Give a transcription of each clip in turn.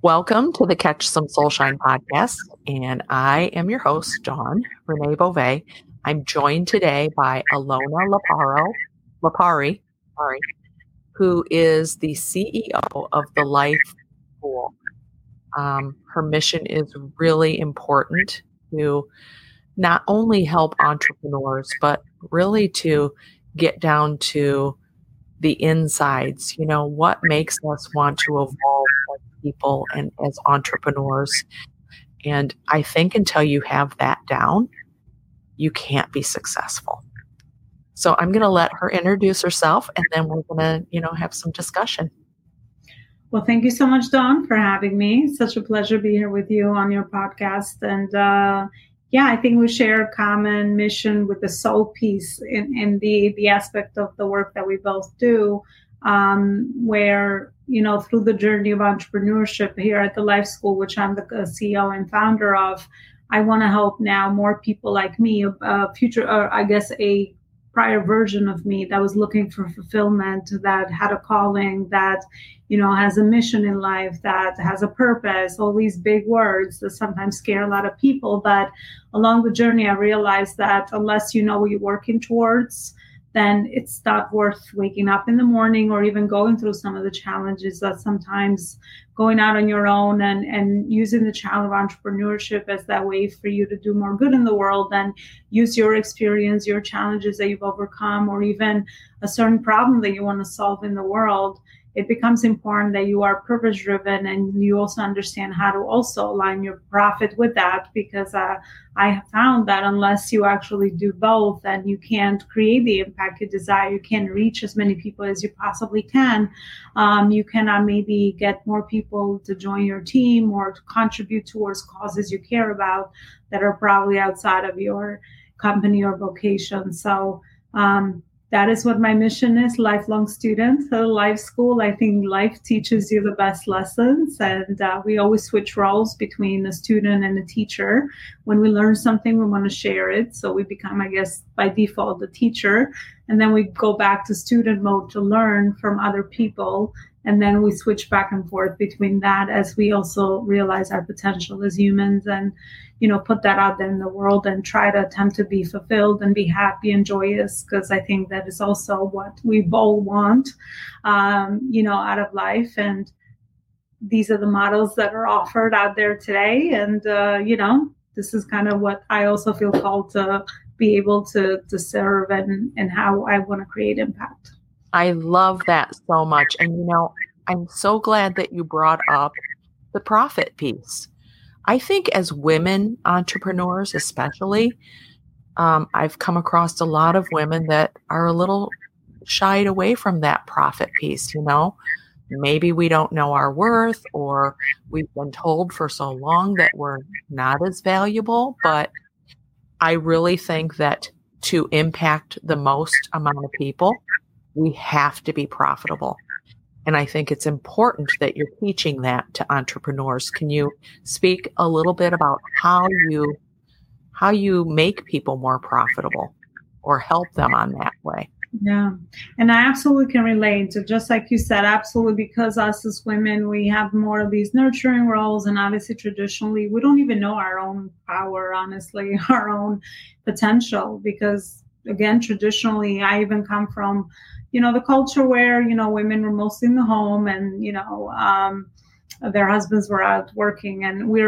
Welcome to the Catch Some Soulshine podcast, and I am your host, Dawn Renee Bova. I'm joined today by Elona Laparo, Lopari, sorry, who is the CEO of the Life School. Um, her mission is really important to not only help entrepreneurs, but really to get down to the insides. You know, what makes us want to evolve people and as entrepreneurs. And I think until you have that down, you can't be successful. So I'm going to let her introduce herself and then we're going to, you know, have some discussion. Well, thank you so much, Dawn, for having me. such a pleasure to be here with you on your podcast. And uh, yeah, I think we share a common mission with the soul piece in, in the the aspect of the work that we both do, um, where you know, through the journey of entrepreneurship here at the Life School, which I'm the uh, CEO and founder of, I want to help now more people like me, a uh, future, or I guess a prior version of me that was looking for fulfillment, that had a calling, that, you know, has a mission in life, that has a purpose, all these big words that sometimes scare a lot of people. But along the journey, I realized that unless you know what you're working towards, then it's not worth waking up in the morning or even going through some of the challenges that sometimes going out on your own and, and using the challenge of entrepreneurship as that way for you to do more good in the world and use your experience, your challenges that you've overcome, or even a certain problem that you want to solve in the world it becomes important that you are purpose driven and you also understand how to also align your profit with that because uh, i have found that unless you actually do both and you can't create the impact you desire. You can't reach as many people as you possibly can. Um, you cannot maybe get more people to join your team or to contribute towards causes you care about that are probably outside of your company or vocation. So um, that is what my mission is lifelong student. So life school i think life teaches you the best lessons. And uh, we always switch roles between a student and a teacher. When we learn something we want to share it. So we become i guess by default the teacher. And then we go back to student mode to learn from other people and then we switch back and forth between that as we also realize our potential as humans and you know put that out there in the world and try to attempt to be fulfilled and be happy and joyous because i think that is also what we all want um, you know out of life. And these are the models that are offered out there today. And uh, you know this is kind of what i also feel called to be able to to serve and and how i want to create impact I love that so much. And you know, I'm so glad that you brought up the profit piece. I think as women entrepreneurs, especially, um, I've come across a lot of women that are a little shied away from that profit piece. You know, maybe we don't know our worth, or we've been told for so long that we're not as valuable. But I really think that to impact the most amount of people, we have to be profitable. And I think it's important that you're teaching that to entrepreneurs. Can you speak a little bit about how you how you make people more profitable or help them on that way? Yeah. And I absolutely can relate to just like you said, absolutely because us as women, we have more of these nurturing roles and obviously traditionally we don't even know our own power, honestly, our own potential because again, traditionally I even come from you know the culture where you know women were mostly in the home and you know um, their husbands were out working and we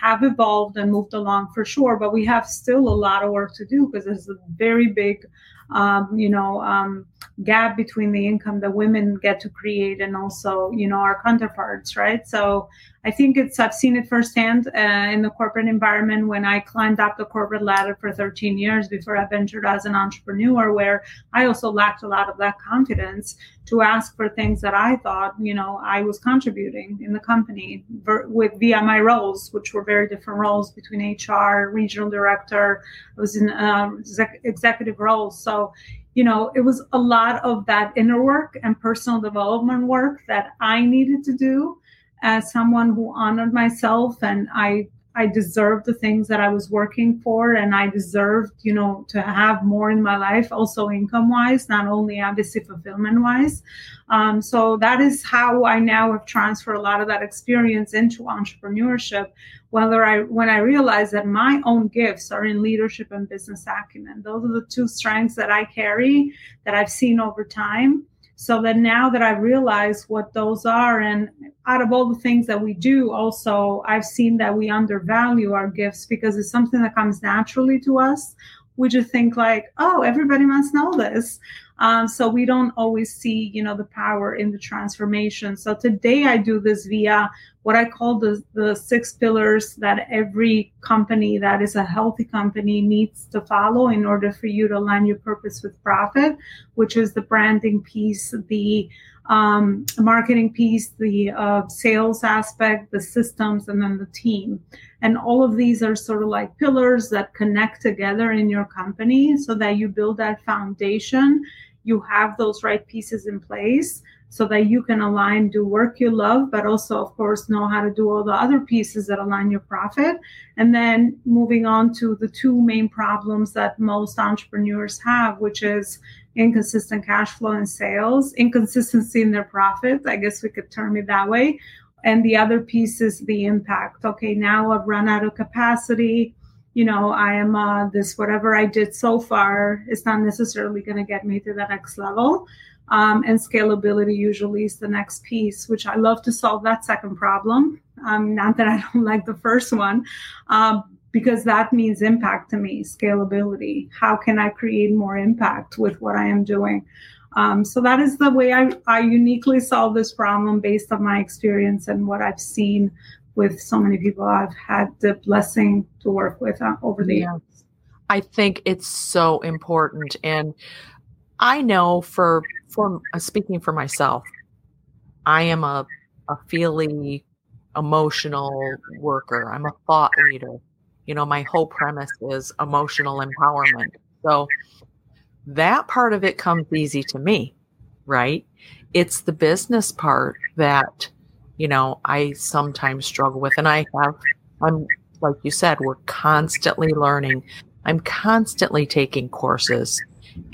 have evolved and moved along for sure but we have still a lot of work to do because there's a very big um, you know um, gap between the income that women get to create and also you know our counterparts right? So i think it's i've seen it firsthand uh, in the corporate environment when i climbed up the corporate ladder for 13 years before i ventured as an entrepreneur where i also lacked a lot of that confidence to ask for things that i thought you know i was contributing in the company with via my roles which were very different roles between hr regional director i was in uh, exec- executive roles. So you know, it was a lot of that inner work and personal development work that I needed to do as someone who honored myself and I I deserved the things that I was working for and I deserved, you know, to have more in my life, also income wise, not only obviously fulfillment wise. Um, so that is how I now have transferred a lot of that experience into entrepreneurship. Whether I, when I realized that my own gifts are in leadership and business acumen, those are the two strengths that I carry that I've seen over time so that now that I realize what those are, and out of all the things that we do, also, I've seen that we undervalue our gifts because it's something that comes naturally to us. We just think like, oh, everybody must know this. Um, so we don't always see, you know, the power in the transformation. So today I do this via what I call the, the six pillars that every company that is a healthy company needs to follow in order for you to align your purpose with profit, which is the branding piece, the um, marketing piece, the uh, sales aspect, the systems, and then the team. And all of these are sort of like pillars that connect together in your company so that you build that foundation you have those right pieces in place so that you can align, do work you love, but also, of course, know how to do all the other pieces that align your profit. And then moving on to the two main problems that most entrepreneurs have, which is inconsistent cash flow and sales, inconsistency in their profits. I guess we could term it that way. And the other piece is the impact. Okay, now I've run out of capacity you know, I am uh, this, whatever I did so far is not necessarily going to get me to the next level. Um, and scalability usually is the next piece, which I love to solve that second problem. Um, not that I don't like the first one, um, because that means impact to me, scalability. How can I create more impact with what I am doing? Um, so that is the way I, I uniquely solve this problem based on my experience and what I've seen with so many people I've had the blessing to work with uh, over the yeah. years. I think it's so important, and I know for for uh, speaking for myself, I am a a feely, emotional worker. I'm a thought leader. You know, my whole premise is emotional empowerment. So that part of it comes easy to me, right? It's the business part that you know, I sometimes struggle with. And I have, I'm, like you said, we're constantly learning. I'm constantly taking courses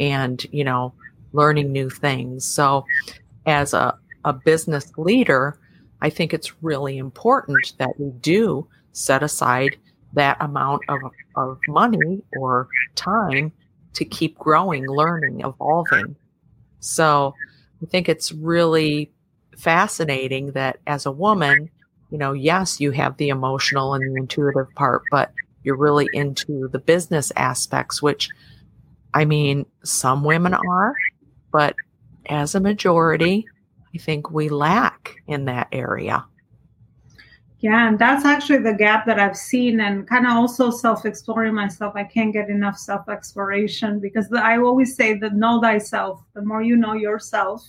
and, you know, learning new things. So, as a, a business leader, I think it's really important that we do set aside that amount of, of money or time to keep growing, learning, evolving. So I think it's really fascinating that as a woman, you know, yes, you have the emotional and the intuitive part, but you're really into the business aspects, which I mean, some women are, but as a majority, I think we lack in that area. Yeah, and that's actually the gap that I've seen, and kind of also self exploring myself. I can't get enough self exploration because I always say that know thyself. The more you know yourself,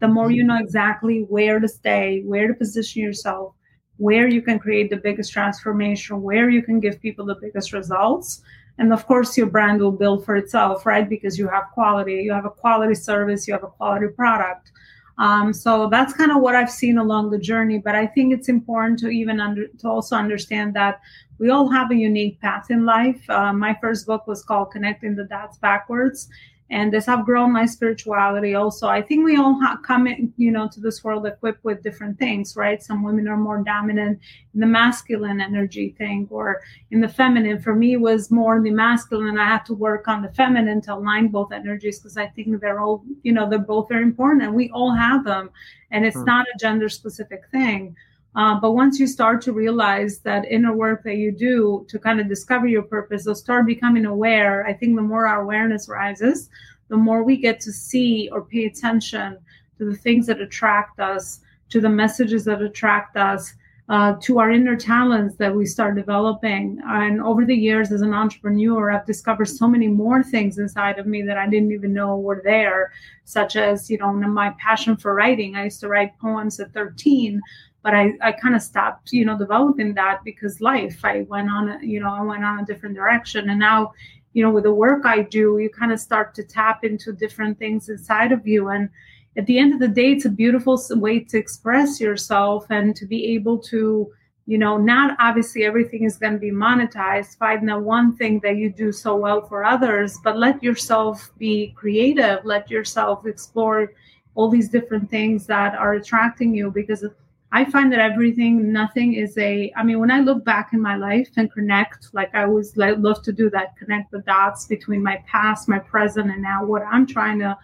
the more you know exactly where to stay, where to position yourself, where you can create the biggest transformation, where you can give people the biggest results. And of course, your brand will build for itself, right? Because you have quality, you have a quality service, you have a quality product. Um, so that's kind of what I've seen along the journey. But I think it's important to even under, to also understand that we all have a unique path in life. Uh, my first book was called Connecting the Dots Backwards, and as I've grown my spirituality also, I think we all ha- come in, you know, to this world equipped with different things, right? Some women are more dominant in the masculine energy thing or in the feminine. For me, was more in the masculine. I had to work on the feminine to align both energies because I think they're all, you know, they're both very important and we all have them. And it's mm. not a gender specific thing. Uh, but once you start to realize that inner work that you do to kind of discover your purpose, or start becoming aware, I think the more our awareness rises, the more we get to see or pay attention to the things that attract us, to the messages that attract us, uh, to our inner talents that we start developing. And over the years, as an entrepreneur, I've discovered so many more things inside of me that I didn't even know were there, such as, you know, my passion for writing. I used to write poems at 13 but I, I kind of stopped, you know, developing that because life, I went on, a, you know, I went on a different direction. And now, you know, with the work I do, you kind of start to tap into different things inside of you. And at the end of the day, it's a beautiful way to express yourself and to be able to you know, not obviously everything is going to be monetized. Find the one thing that you do so well for others, but let yourself be creative. Let yourself explore all these different things that are attracting you because I find that everything, nothing is a, I mean, when I look back in my life and connect, like I always love to do that, connect the dots between my past, my present, and now what I'm trying to,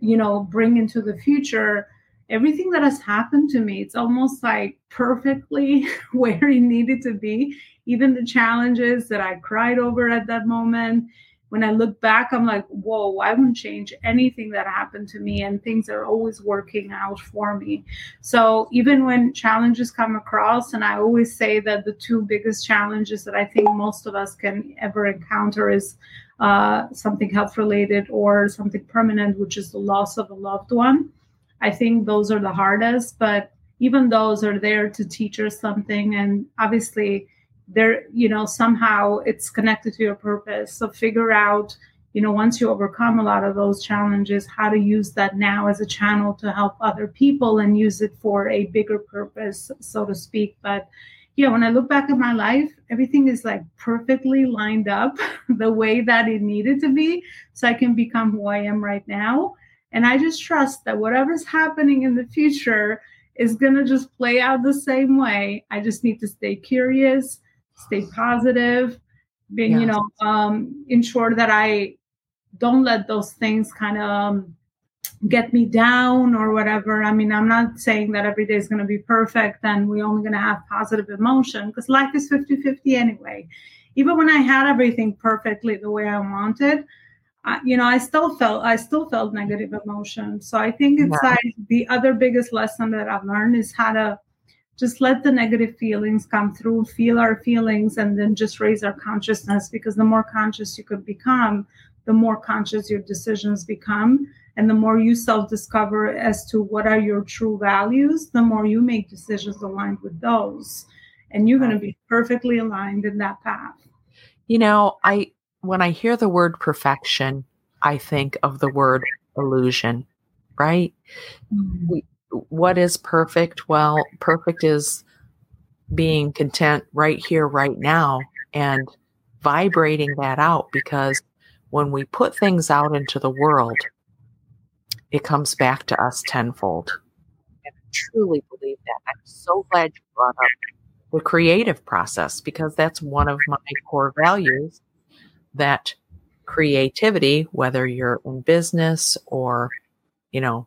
you know, bring into the future everything that has happened to me, it's almost like perfectly where it needed to be. Even the challenges that I cried over at that moment. When I look back, I'm like, whoa, I wouldn't change anything that happened to me, and things are always working out for me. So, even when challenges come across, and I always say that the two biggest challenges that I think most of us can ever encounter is uh, something health related or something permanent, which is the loss of a loved one I think those are the hardest, but even those are there to teach us something. And obviously, they're, you know, somehow it's connected to your purpose. So figure out, you know, once you overcome a lot of those challenges, how to use that now as a channel to help other people and use it for a bigger purpose, so to speak. But yeah, when I look back at my life, everything is like perfectly lined up the way that it needed to be so I can become who I am right now. And I just trust that whatever's happening in the future is going to just play out the same way. I just need to stay curious, stay positive, being, yeah. you know, um, ensure that I don't let those things kind of um, get me down or whatever. I mean, I'm not saying that every day is going to be perfect and we're only going to have positive emotion because life is 50 50 anyway. Even when I had everything perfectly the way I wanted, I, you know, I still felt I still felt negative emotion. So I think it's like the other biggest lesson that I've learned is how to just let the negative feelings come through, feel our feelings, and then just raise our consciousness. Because the more conscious you could become, the more conscious your decisions become, and the more you self-discover as to what are your true values, the more you make decisions aligned with those, and you're going to be perfectly aligned in that path. You know, I when I hear the word perfection, I think of the word illusion, right? Mm-hmm. What is perfect? Well, perfect is being content right here, right now, and vibrating that out because when we put things out into the world, it comes back to us tenfold. I truly believe that. I'm so glad you brought up the creative process because that's one of my core values that creativity, whether you're in business or, you know,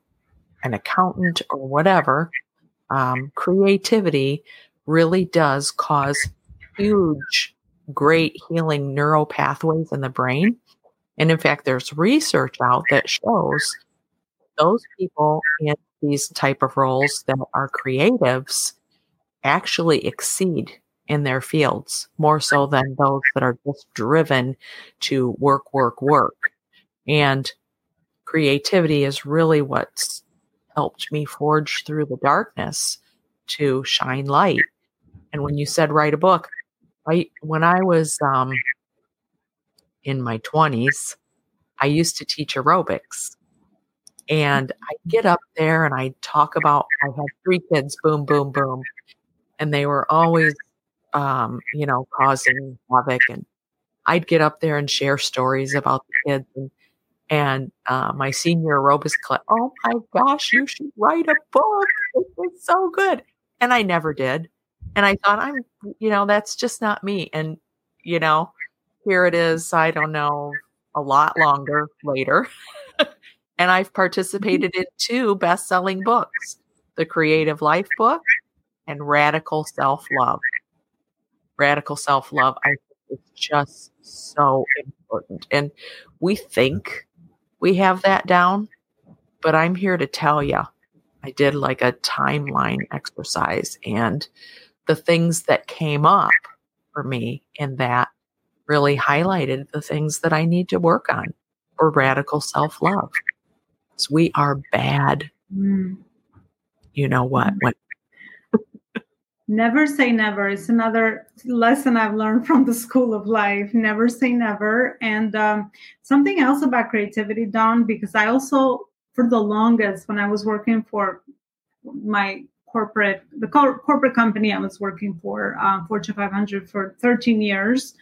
an accountant or whatever, um, creativity really does cause huge, great healing neural pathways in the brain. And in fact, there's research out that shows those people in these type of roles that are creatives actually exceed in their fields more so than those that are just driven to work, work, work. And creativity is really what's helped me forge through the darkness to shine light. And when you said write a book, I when I was um, in my 20s, I used to teach aerobics. And I get up there and I talk about I had three kids, boom, boom, boom. And they were always um, you know, causing havoc. And I'd get up there and share stories about the kids. And, and uh, my senior aerobics class, oh my gosh, you should write a book. It's so good. And I never did. And I thought, I'm, you know, that's just not me. And, you know, here it is, I don't know, a lot longer later. and I've mm-hmm. participated in two best selling books The Creative Life book and Radical Self Love radical self love, I think it's just so important. And we think we have that down, but I'm here to tell you, I did like a timeline exercise and the things that came up for me in that really highlighted the things that I need to work on for radical self love. So we are bad. Mm. You know what? When Never say never. It's another lesson I've learned from the school of life. Never say never. And um, something else about creativity, Dawn, because I also, for the longest, when I was working for my corporate the co- corporate company I was working for, uh, Fortune 500 for 13 years.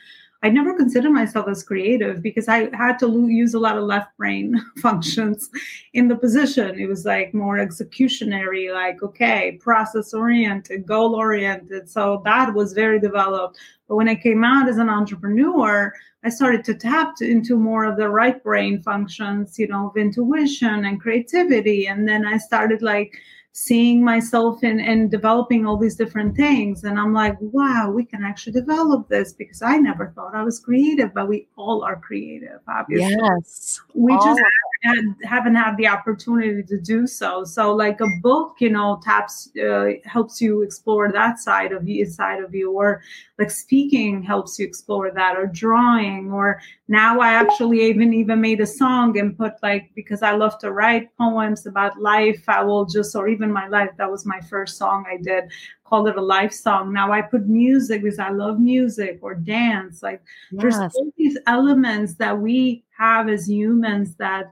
I never considered myself as creative because I had to lo- use a lot of left brain functions in the position. It was like more executionary, like, okay, process oriented, goal oriented. So that was very developed. But when I came out as an entrepreneur, I started to tap into more of the right brain functions, you know, of intuition and creativity. And then I started like, seeing myself in and developing all these different things. And i'm like wow we can actually develop this because i never thought i was creative but we all are creative obviously. Yes. We all just haven't, haven't had the opportunity to do so so like a book you know taps uh, helps you explore that side of you side of you or like speaking helps you explore that or drawing or now i actually even even made a song and put like because i love to write poems about life i will just or even my life that was my first song i did call it a life song now i put music because i love music or dance like yes. there's all these elements that we have as humans that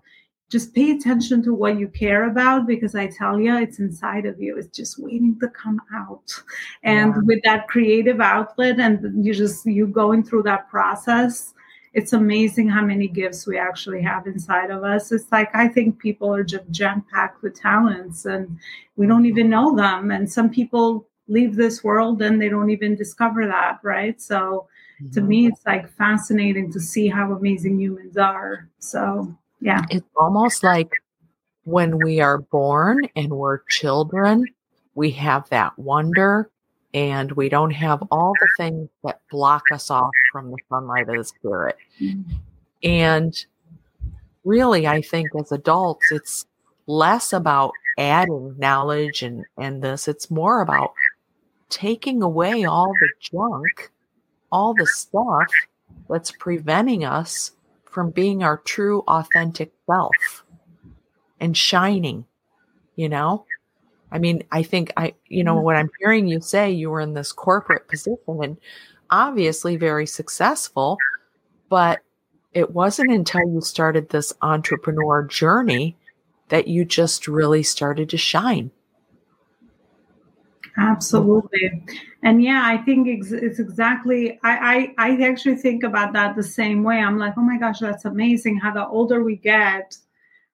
just pay attention to what you care about because I tell you, it's inside of you. It's just waiting to come out. And yeah. with that creative outlet, and you just you going through that process, it's amazing how many gifts we actually have inside of us. It's like I think people are just jam packed with talents, and we don't even know them. And some people leave this world and they don't even discover that, right? So. Mm-hmm. To me, it's like fascinating to see how amazing humans are. So yeah. It's almost like when we are born and we're children, we have that wonder and we don't have all the things that block us off from the sunlight of the spirit. Mm-hmm. And really, I think as adults, it's less about adding knowledge and, and this, it's more about taking away all the junk, all the stuff that's preventing us from being our true, authentic self and shining, you know? I mean, I think I, you know, mm-hmm. what I'm hearing you say, you were in this corporate position and obviously very successful, but it wasn't until you started this entrepreneur journey that you just really started to shine. Absolutely. And yeah, I think it's, exactly, I, I, I actually think about that the same way. I'm like, oh my gosh, that's amazing how the older we get,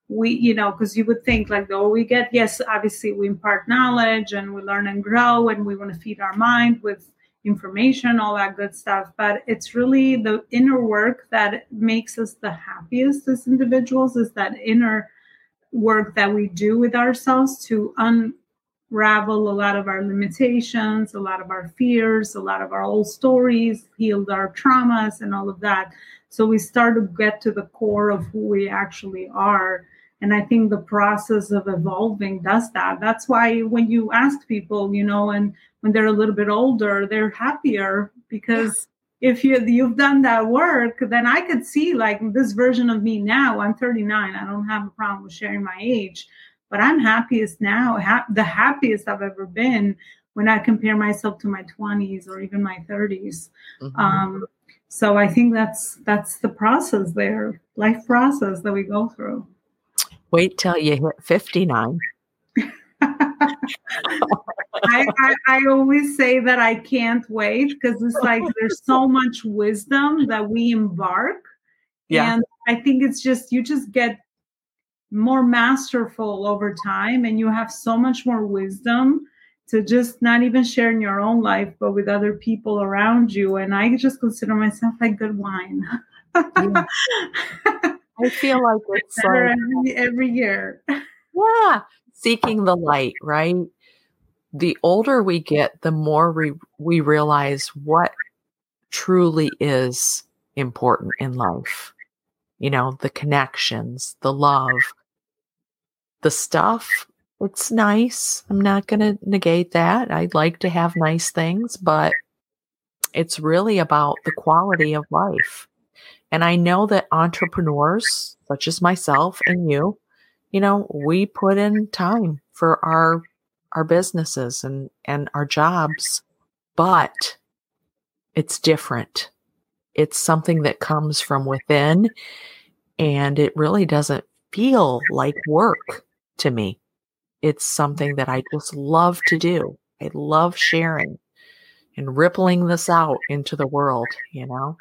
we, you know, because you would think like the older we get, yes, obviously we impart knowledge and we learn and grow and we want to feed our mind with information, all that good stuff. But it's really the inner work that makes us the happiest as individuals is that inner work that we do with ourselves to un unravel a lot of our limitations, a lot of our fears, a lot of our old stories, healed our traumas, and all of that. So we start to get to the core of who we actually are. And I think the process of evolving does that. That's why when you ask people, you know, and when they're a little bit older, they're happier because yeah. if you you've done that work, then I could see like this version of me now. I'm 39. I don't have a problem with sharing my age but I'm happiest now, ha- the happiest I've ever been when I compare myself to my 20s or even my 30s. Mm-hmm. Um, so I think that's that's the process there, life process that we go through. Wait till you hit 59. I, I, I, always say that I can't wait because it's like there's so much wisdom that we embark. Yeah. And I think it's just, you just get more masterful over time and you have so much more wisdom to just not even share in your own life but with other people around you. And i just consider myself like good wine. Yeah. i feel like it's like, every, every year. Yeah seeking the light right? The older we get the more we, we realize what truly is important in life you know, the connections, the love, the stuff. It's nice. I'm not going to negate that. I'd like to have nice things, but it's really about the quality of life. And I know that entrepreneurs, such as myself and you, you know, we put in time for our our businesses and and our jobs, but it's different. It's something that comes from within and it really doesn't feel like work to me. it's something that I just love to do. I love sharing and rippling this out into the world, you know?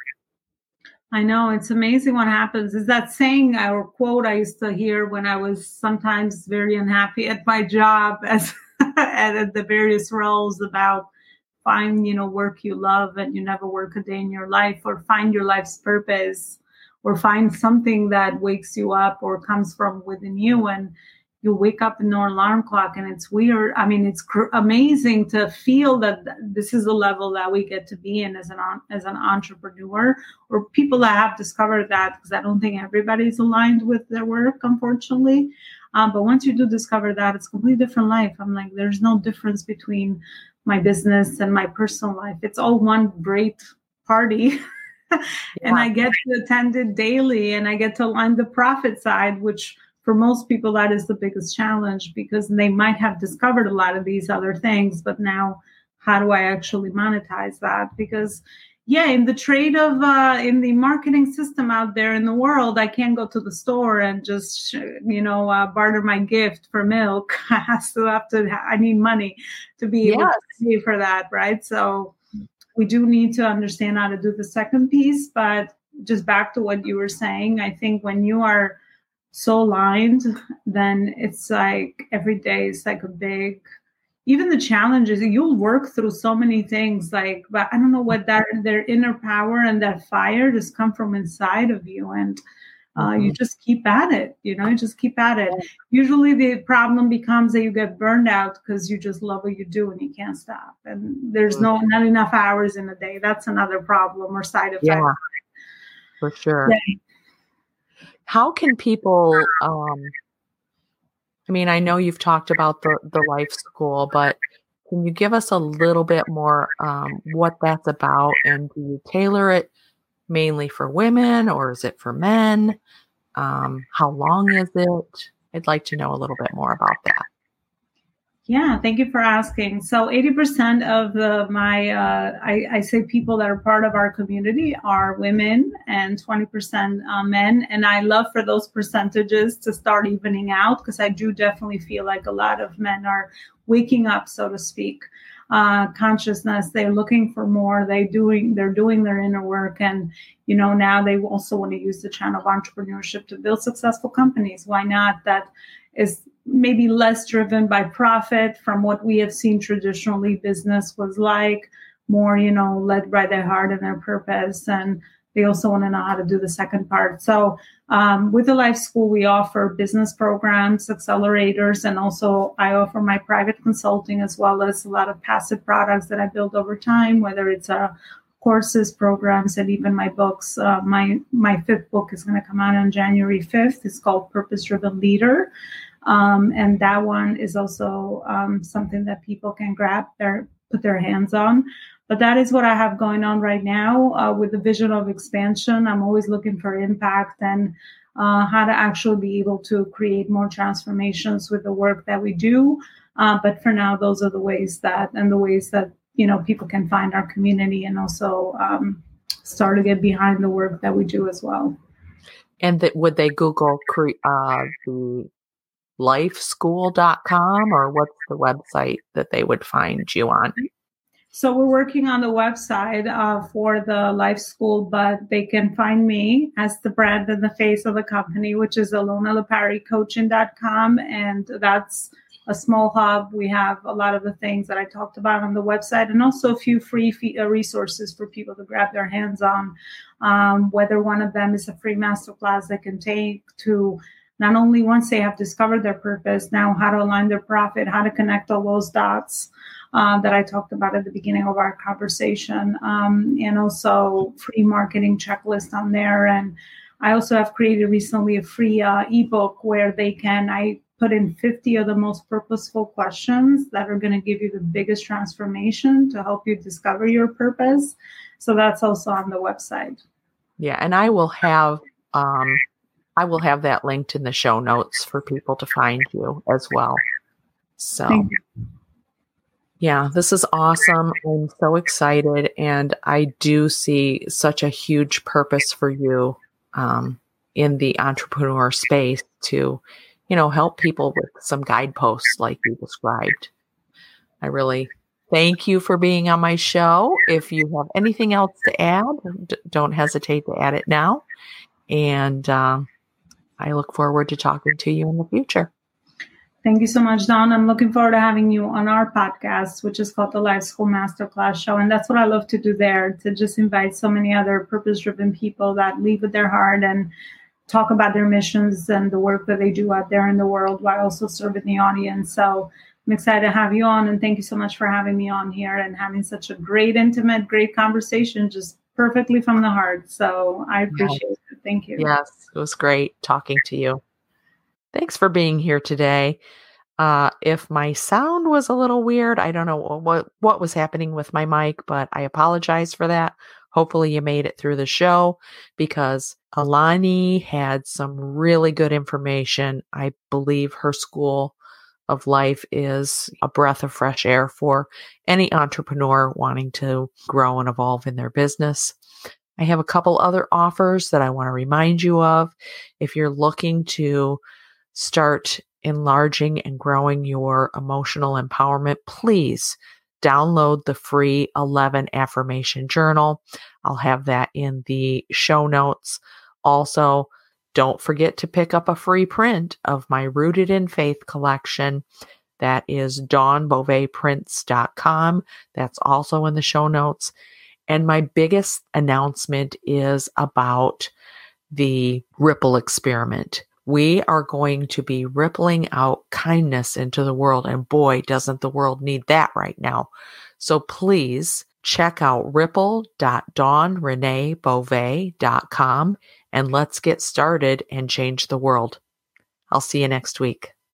I know it's amazing what happens. Is that saying or quote I used to hear when I was sometimes very unhappy at my job as at the various roles about find you know work you love and you never work a day in your life or find your life's purpose or find something that wakes you up or comes from within you and you wake up in no alarm clock and it's weird. I mean it's cr- amazing to feel that this is the level that we get to be in as an as an entrepreneur or people that have discovered that because i don't think everybody's aligned with their work unfortunately. Um, but once you do discover that it's completely different life. I'm like there's no difference between my business and my personal life. It's all one great party. And i get to attend it daily and i get to align the profit side which for most people that is the biggest challenge because they might have discovered a lot of these other things but now how do i actually monetize that? Because yeah in the trade of uh, in the marketing system out there in the world i can't go to the store and just you know uh, barter my gift for milk. I still have to i need money to be able to pay for that right? So we do need to understand how to do the second piece but just back to what you were saying i think when you are so aligned, then it's like every day is like a big even the challenges you'll work through so many things like but i don't know what that their inner power and that fire just come from inside of you and uh, mm-hmm. you just keep at it you know you just keep at it. Usually the problem becomes that you get burned out because you just love what you do and you can't stop and there's mm-hmm. no not enough hours in a day. That's another problem or side effect. Yeah. For sure. Yeah. How can people um i mean i know you've talked about the the life school but can you give us a little bit more um, what that's about? And do you tailor it mainly for women or is it for men? Um, how long is it? I'd like to know a little bit more about that yeah, thank you for asking. So, 80% of the my uh, I, I, say people that are part of our community are women, and 20% uh, men. And I love for those percentages to start evening out because I do definitely feel like a lot of men are waking up, so to speak, uh, consciousness. They're looking for more. They doing they're doing their inner work, and you know now they also want to use the channel of entrepreneurship to build successful companies. Why not? That is maybe less driven by profit from what we have seen traditionally business was like more you know led by their heart and their purpose and they also want to know how to do the second part. So um, with the life school we offer business programs accelerators and also i offer my private consulting as well as a lot of passive products that i build over time whether it's uh, courses programs and even my books. Uh, my my fifth book is going to come out on january 5th it's called purpose driven leader um, and that one is also um, something that people can grab their put their hands on. But that is what I have going on right now uh, with the vision of expansion. I'm always looking for impact and uh, how to actually be able to create more transformations with the work that we do. Uh, but for now, those are the ways that and the ways that you know people can find our community and also um, start to get behind the work that we do as well. And that would they Google cre- uh, the lifeschool.com or what's the website that they would find you on? So we're working on the website uh, for the Life School, but they can find me as the brand and the face of the company, which is elonaloparicoaching.com. And that's a small hub. We have a lot of the things that I talked about on the website and also a few free fee- uh, resources for people to grab their hands on. Um, whether one of them is a free masterclass they can take to not only once they have discovered their purpose, now how to align their profit, how to connect all those dots uh, that I talked about at the beginning of our conversation, um, and also free marketing checklist on there. And I also have created recently a free uh, ebook where they can I put in 50 of the most purposeful questions that are going to give you the biggest transformation to help you discover your purpose. So that's also on the website. Yeah, and I will have um, I will have that linked in the show notes for people to find you as well. So, yeah, this is awesome. I'm so excited, and I do see such a huge purpose for you um, in the entrepreneur space to you know, help people with some guideposts like you described. I really thank you for being on my show. If you have anything else to add, d- don't hesitate to add it now. And um, I look forward to talking to you in the future. Thank you so much, Dawn. I'm looking forward to having you on our podcast, which is called the Life School Masterclass Show. And that's what I love to do there to just invite so many other purpose driven people that lead with their heart and talk about their missions and the work that they do out there in the world while also serving the audience. So I'm excited to have you on. And thank you so much for having me on here and having such a great, intimate, great conversation, just perfectly from the heart. So I appreciate yes. Thank you. Yes, it was great talking to you. Thanks for being here today. Uh, if my sound was a little weird, I don't know what what was happening with my mic, but I apologize for that. Hopefully, you made it through the show because Alani had some really good information. I believe her school of life is a breath of fresh air for any entrepreneur wanting to grow and evolve in their business. I have a couple other offers that I want to remind you of. If you're looking to start enlarging and growing your emotional empowerment, please download the free 11 affirmation journal. I'll have that in the show notes. Also, don't forget to pick up a free print of my Rooted in Faith collection. That is dawnbovaprints.com. That's also in the show notes. And my biggest announcement is about the Ripple experiment. We are going to be rippling out kindness into the world. And boy, doesn't the world need that right now. So please check out ripple.dawnreneebova.com and let's get started and change the world. I'll see you next week.